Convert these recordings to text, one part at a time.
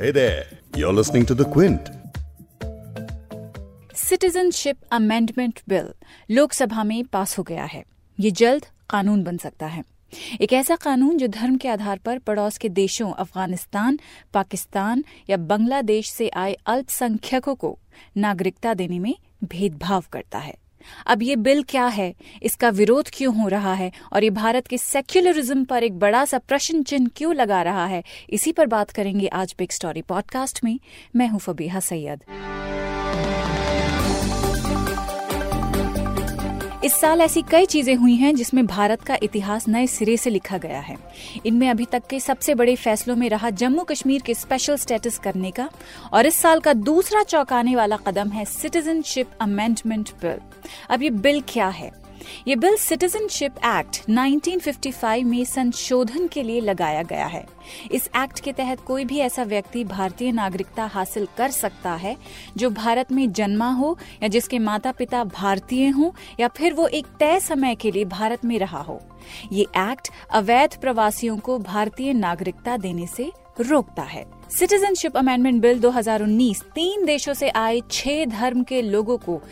Hey there, you're listening to The Quint. Citizenship amendment bill Lok Sabha में pass हो गया है। ये जल्द कानून बन सकता है। एक ऐसा कानून जो धर्म के आधार पर पड़ोस के देशों अफ़गानिस्तान पाकिस्तान या बांग्लादेश से आए अल्पसंख्यकों को नागरिकता देने में भेदभाव करता है। अब ये बिल क्या है? इसका विरोध क्यों हो रहा है? और ये भारत के सेक्युलरिज्म पर एक बड़ा सा प्रश्न चिन्ह क्यों लगा रहा है? इसी पर बात करेंगे आज बिग स्टोरी पॉडकास्ट में। मैं हूँ फबीहा सैयद। इस साल ऐसी कई चीज़ें हुई हैं जिसमें भारत का इतिहास नए सिरे से लिखा गया है। इनमें अभी तक के सबसे बड़े फैसलों में रहा जम्मू कश्मीर के स्पेशल स्टेटस करने का, और इस साल का दूसरा चौंकाने वाला कदम है सिटीजनशिप अमेंडमेंट बिल अब ये बिल क्या है? ये बिल सिटीजनशिप एक्ट 1955 में संशोधन के लिए लगाया गया है। इस एक्ट के तहत कोई भी ऐसा व्यक्ति भारतीय नागरिकता हासिल कर सकता है जो भारत में जन्मा हो या जिसके माता पिता भारतीय हों या फिर वो एक तय समय के लिए भारत में रहा हो। ये एक्ट अवैध प्रवासियों को भारतीय नागरिकता देने से रोकता है। सिटीजनशिप अमेंडमेंट बिल 2019 तीन देशों से आए छह धर्म के लोगों को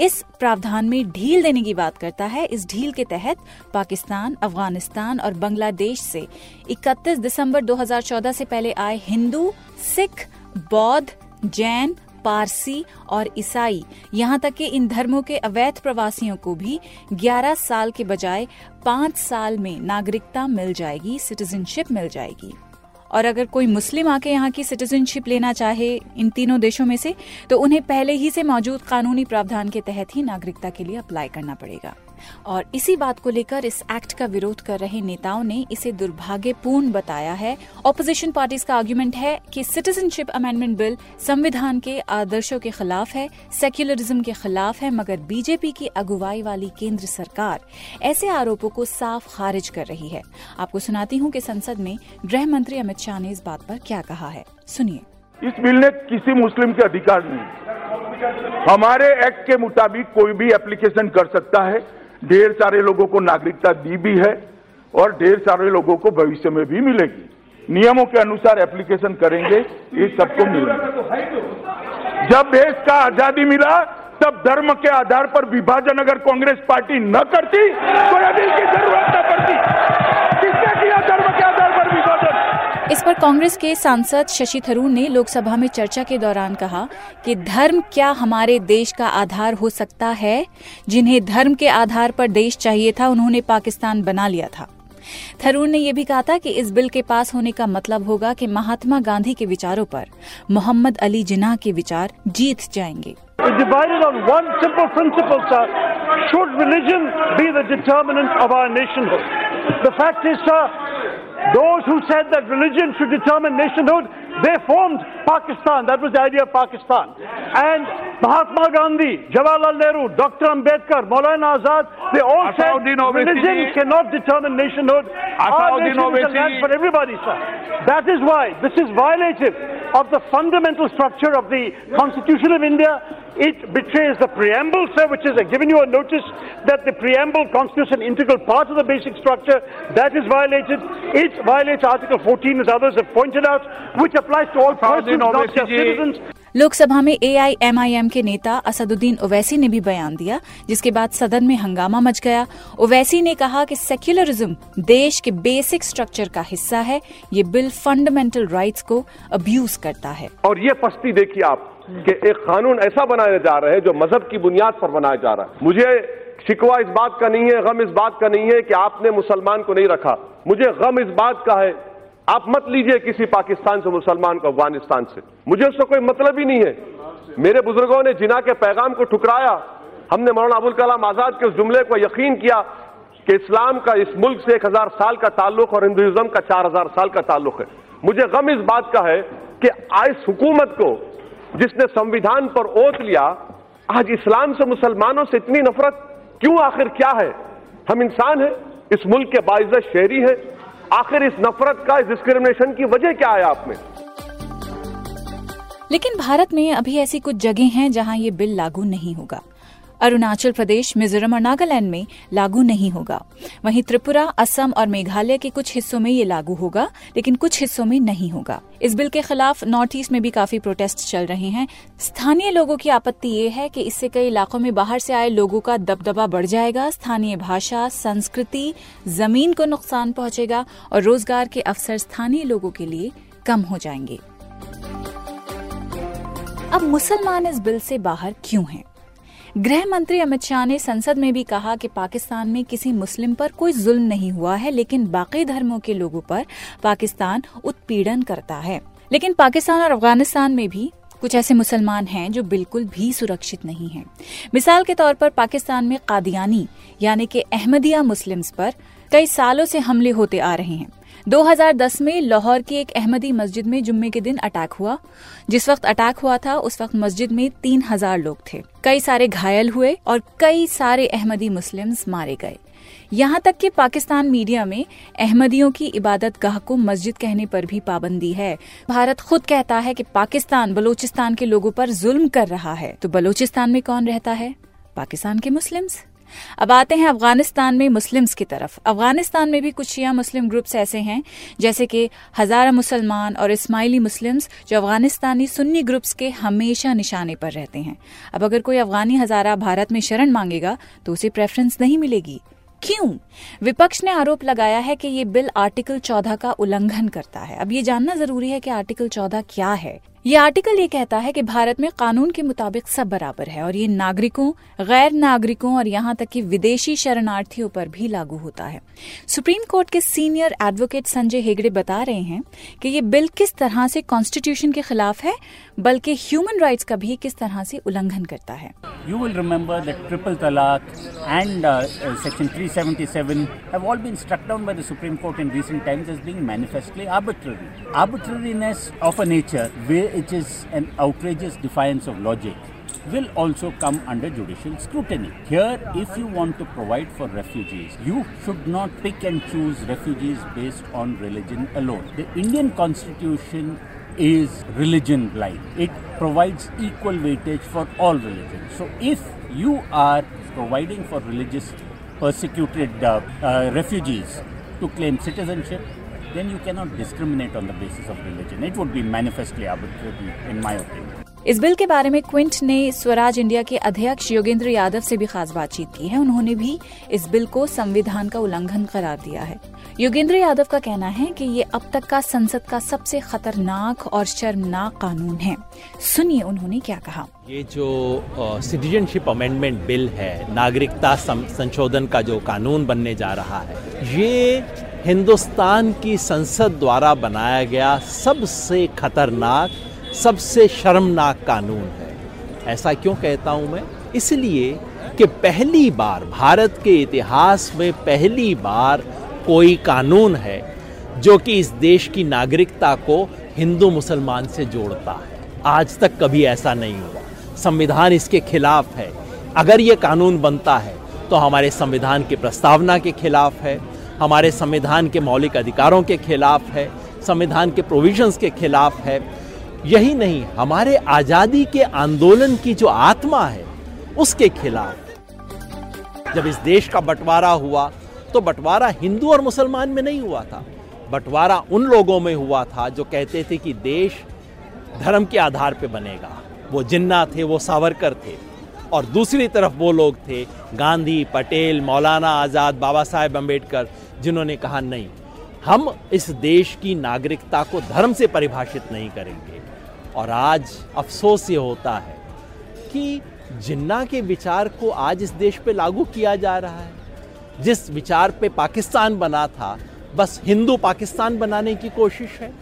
इस प्रावधान में ढील देने की बात करता है। इस ढील के तहत पाकिस्तान, अफ़गानिस्तान और बांग्लादेश से 31 दिसंबर 2014 से पहले आए हिंदू, सिख, बौद्ध, जैन, पारसी और ईसाई यहाँ तक कि इन धर्मों के अवैध प्रवासियों को भी 11 साल के बजाय पाँच साल में नागरिकता मिल जाएगी, सिटीजनशिप मिल जाएगी। और अगर कोई मुस्लिम आके यहाँ की सिटीजनशिप लेना चाहे इन तीनों देशों में से तो उन्हें पहले ही से मौजूद कानूनी प्रावधान के तहत ही नागरिकता के लिए अप्लाई करना पड़ेगा। और इसी बात को लेकर इस एक्ट का विरोध कर रहे नेताओं ने इसे दुर्भाग्यपूर्ण बताया है। ऑपोजिशन पार्टीज़ का आर्ग्यूमेंट है कि सिटीजनशिप अमेंडमेंट बिल संविधान के आदर्शों के खिलाफ है सेक्युलरिज्म के खिलाफ है, मगर बीजेपी की अगुवाई वाली केंद्र सरकार ऐसे आरोपों को साफ़ खारिज कर रही है। आपको सुनाती हूँ कि संसद में गृह मंत्री अमित शाह ने इस बात पर क्या कहा है। सुनिए। इस बिल ने किसी मुस्लिम के अधिकार नहीं। हमारे एक्ट के मुताबिक कोई भी एप्लीकेशन कर सकता है। ढेर सारे लोगों को नागरिकता दी भी है और ढेर सारे लोगों को भविष्य में भी मिलेगी। नियमों के अनुसार एप्लीकेशन करेंगे, ये सबको मिलेगा। जब देश का आज़ादी मिला, तब धर्म के आधार पर विभाजन अगर कांग्रेस पार्टी न करती तो अभी की ज़रूरत न पड़ती किसने किया धर्म के आधार पर विभाजन इस पर कांग्रेस के सांसद शशि थरूर ने लोकसभा में चर्चा के दौरान कहा कि धर्म क्या हमारे देश का आधार हो सकता है जिन्हें धर्म के आधार पर देश चाहिए था उन्होंने पाकिस्तान बना लिया था थरूर ने यह भी कहा था कि इस बिल के पास होने का मतलब होगा कि महात्मा गांधी के विचारों पर मोहम्मद अली जिन्ना के विचार जीत जाएँगे. Should religion be the determinant of our nationhood? The fact is, sir, those who said that religion should determine nationhood, they formed Pakistan. That was the idea of Pakistan. And Mahatma Gandhi, Jawaharlal Nehru, Dr. Ambedkar, Maulana Azad, they all said religion cannot determine nationhood. Our nation is a land for everybody, sir. That is why this is violative of the fundamental structure of the Constitution of India. It betrays the preamble, sir, which is uh, giving you a notice that the preamble constitutes an integral part of the basic structure. That is violated. It violates Article 14, as others have pointed out, which applies to all persons, not just citizens. Lok Sabha में AIMIM के नेता असदुद्दीन ओवैसी ने भी बयान दिया, जिसके बाद सदन में हंगामा मच गया। ओवैसी ने कहा कि सेक्युलरिज्म देश के बेसिक स्ट्रक्चर का हिस्सा है। ये बिल फंडामेंटल राइट्स को अब्यूज करता है। और ये पस्ती देखिए आप, कि एक कानून ऐसा बनाया जा रहा है जो मज़हब की बुनियाद पर बनाया जा रहा है। मुझे शिकवा इस बात का नहीं है, गम इस बात का नहीं है कि आपने मुसलमान को नहीं रखा। मुझे गम इस बात का है आप मत लीजिए किसी पाकिस्तान से, मुसलमान को अफ़गानिस्तान से। मुझे उससे कोई मतलब ही नहीं है। मेरे बुज़ुर्गों ने जिना के पैगाम को ठुकराया। हमने मौलाना अबुल कलाम आज़ाद के उस जुमले को यकीन किया कि इस्लाम का इस मुल्क से एक हज़ार साल का ताल्लुक और हिंदुइज्म का चार हज़ार साल का ताल्लुक है। मुझे गम इस बात का है कि इस हुकूमत को जिसने संविधान पर ओत लिया, आज इस्लाम से मुसलमानों से इतनी नफरत क्यों आखिर क्या है? हम इंसान हैं, इस मुल्क के बाइज्जत शहरी हैं आखिर इस नफरत का, इस डिस्क्रिमिनेशन की वजह क्या है आप में? लेकिन भारत में अभी ऐसी कुछ जगह हैं जहाँ ये बिल लागू नहीं होगा। अरुणाचल प्रदेश, मिजोरम और नागालैंड में लागू नहीं होगा। वहीं त्रिपुरा, असम और मेघालय के कुछ हिस्सों में ये लागू होगा, लेकिन कुछ हिस्सों में नहीं होगा। इस बिल के खिलाफ नॉर्थ ईस्ट में भी काफ़ी प्रोटेस्ट चल रहे हैं। स्थानीय लोगों की आपत्ति ये है कि इससे कई इलाकों में बाहर से आए लोगों का दबदबा बढ़ जाएगा। स्थानीय भाषा, संस्कृति, ज़मीन को नुकसान पहुंचेगा और रोज़गार के अवसर स्थानीय लोगों के लिए कम हो जाएँगे। अब मुसलमान इस बिल से बाहर क्यों हैं? गृह मंत्री अमित शाह ने संसद में भी कहा कि पाकिस्तान में किसी मुस्लिम पर कोई जुल्म नहीं हुआ है, लेकिन बाकी धर्मों के लोगों पर पाकिस्तान उत्पीड़न करता है लेकिन पाकिस्तान और अफ़गानिस्तान में भी कुछ ऐसे मुसलमान हैं जो बिल्कुल भी सुरक्षित नहीं हैं। मिसाल के तौर पर पाकिस्तान में कादियानी, यानी कि अहमदिया मुस्लिम्स पर कई सालों से हमले होते आ रहे हैं 2010 में लाहौर की एक अहमदी मस्जिद में जुम्मे के दिन अटैक हुआ। जिस वक्त अटैक हुआ था, उस वक्त मस्जिद में तीन हज़ार लोग थे। कई सारे घायल हुए और कई सारे अहमदी मुस्लिम्स मारे गए। यहाँ तक कि पाकिस्तान मीडिया में अहमदियों की इबादत गाह को मस्जिद कहने पर भी पाबंदी है। भारत खुद कहता है कि पाकिस्तान बलूचिस्तान के लोगों पर जुल्म कर रहा है। तो बलूचिस्तान में कौन रहता है? पाकिस्तान के मुस्लिम्स। अब आते हैं अफ़गानिस्तान में मुस्लिम्स की तरफ़। अफ़गानिस्तान में भी कुछ शिया मुस्लिम ग्रुप्स ऐसे हैं, जैसे कि हजारा मुसलमान और इस्माइली मुस्लिम्स, जो अफगानिस्तानी सुन्नी ग्रुप्स के हमेशा निशाने पर रहते हैं। अब अगर कोई अफगानी हजारा भारत में शरण मांगेगा तो उसे प्रेफरेंस नहीं मिलेगी। क्यों? विपक्ष ने आरोप लगाया है कि ये बिल आर्टिकल 14 का उल्लंघन करता है। अब ये जानना ज़रूरी है कि आर्टिकल 14 क्या है। ये आर्टिकल ये कहता है कि भारत में कानून के मुताबिक सब बराबर है और ये नागरिकों, गैर नागरिकों और यहाँ तक कि विदेशी शरणार्थियों पर भी लागू होता है सुप्रीम कोर्ट के सीनियर एडवोकेट संजय हेगड़े बता रहे हैं कि ये बिल किस तरह से कॉन्स्टिट्यूशन के खिलाफ है, बल्कि ह्यूमन राइट्स का भी किस तरह से उल्लंघन करता है you will remember that triple talaq and section 377 have all been struck down by the Supreme Court in recent times as being manifestly arbitrary. Arbitrariness of a nature it is an outrageous defiance of logic, will also come under judicial scrutiny. Here, if you want to provide for refugees, you should not pick and choose refugees based on religion alone. The Indian constitution is religion blind. It provides equal weightage for all religions. So if you are providing for religious persecuted uh, uh, refugees to claim citizenship, then you cannot discriminate on the basis of religion. It would be manifestly arbitrary, in my opinion. इस bill के बारे में Quint ने Swaraj India के अध्यक्ष योगेंद्र यादव से भी खास बातचीत की है उन्होंने भी इस बिल को संविधान का उल्लंघन करार दिया है योगेंद्र यादव का कहना है कि ये अब तक का संसद का सबसे खतरनाक और शर्मनाक कानून है सुनिए उन्होंने क्या कहा ये जो सिटीजनशिप अमेंडमेंट बिल है नागरिकता संशोधन का जो कानून बनने जा रहा है ये हिंदुस्तान की संसद द्वारा बनाया गया सबसे खतरनाक, सबसे शर्मनाक कानून है। ऐसा क्यों कहता हूँ मैं? इसलिए कि पहली बार, भारत के इतिहास में पहली बार कोई कानून है जो कि इस देश की नागरिकता को हिंदू मुसलमान से जोड़ता है। आज तक कभी ऐसा नहीं हुआ। संविधान इसके खिलाफ है। अगर ये कानून बनता है तो हमारे संविधान की प्रस्तावना के खिलाफ है। हमारे संविधान के मौलिक अधिकारों के खिलाफ है, संविधान के प्रोविजंस के खिलाफ है। यही नहीं, हमारे आज़ादी के आंदोलन की जो आत्मा है, उसके खिलाफ। जब इस देश का बंटवारा हुआ तो बंटवारा हिंदू और मुसलमान में नहीं हुआ था। बंटवारा उन लोगों में हुआ था जो कहते थे कि देश धर्म के आधार पर बनेगा। वो जिन्ना थे, वो सावरकर थे। और दूसरी तरफ़ वो लोग थे, गांधी, पटेल, मौलाना आज़ाद, बाबा साहेब अंबेडकर जिन्होंने कहा, नहीं, हम इस देश की नागरिकता को धर्म से परिभाषित नहीं करेंगे। और आज अफसोस ये होता है कि जिन्ना के विचार को आज इस देश पे लागू किया जा रहा है, जिस विचार पे पाकिस्तान बना था, बस हिंदू पाकिस्तान बनाने की कोशिश है।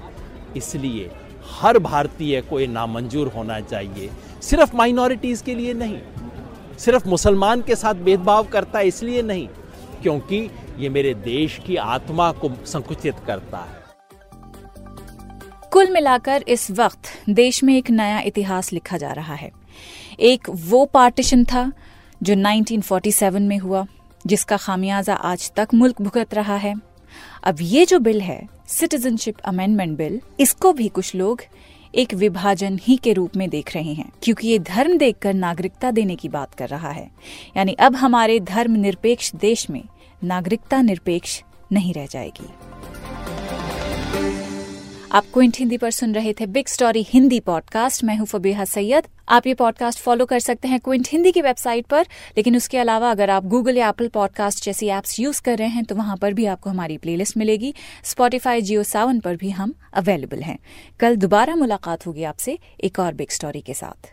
इसलिए हर भारतीय को ये नामंजूर होना चाहिए, सिर्फ़ माइनॉरिटीज़ के लिए नहीं, सिर्फ़ मुसलमान के साथ भेदभाव करता है इसलिए नहीं क्योंकि ये मेरे देश की आत्मा को संकुचित करता है। कुल मिलाकर इस वक्त देश में एक नया इतिहास लिखा जा रहा है। एक वो पार्टीशन था जो 1947 में हुआ, जिसका खामियाजा आज तक मुल्क भुगत रहा है। अब ये जो बिल है, सिटीजनशिप अमेंडमेंट बिल, इसको भी कुछ लोग एक विभाजन ही के रूप में देख रहे हैं, क्योंकि ये धर्म देखकर नागरिकता देने की बात कर रहा है। यानी अब हमारे धर्म निरपेक्ष देश में नागरिकता निरपेक्ष नहीं रह जाएगी। आप क्विंट हिंदी पर सुन रहे थे बिग स्टोरी हिंदी पॉडकास्ट मैं हूँ फबीहा सैयद। आप ये पॉडकास्ट फॉलो कर सकते हैं क्विंट हिंदी की वेबसाइट पर। लेकिन उसके अलावा अगर आप गूगल या एप्पल पॉडकास्ट जैसी एप्स यूज़ कर रहे हैं तो वहाँ पर भी आपको हमारी प्लेलिस्ट मिलेगी। स्पॉटिफाई जियो सावन पर भी हम अवेलेबल हैं। कल दोबारा मुलाकात होगी आपसे एक और बिग स्टोरी के साथ।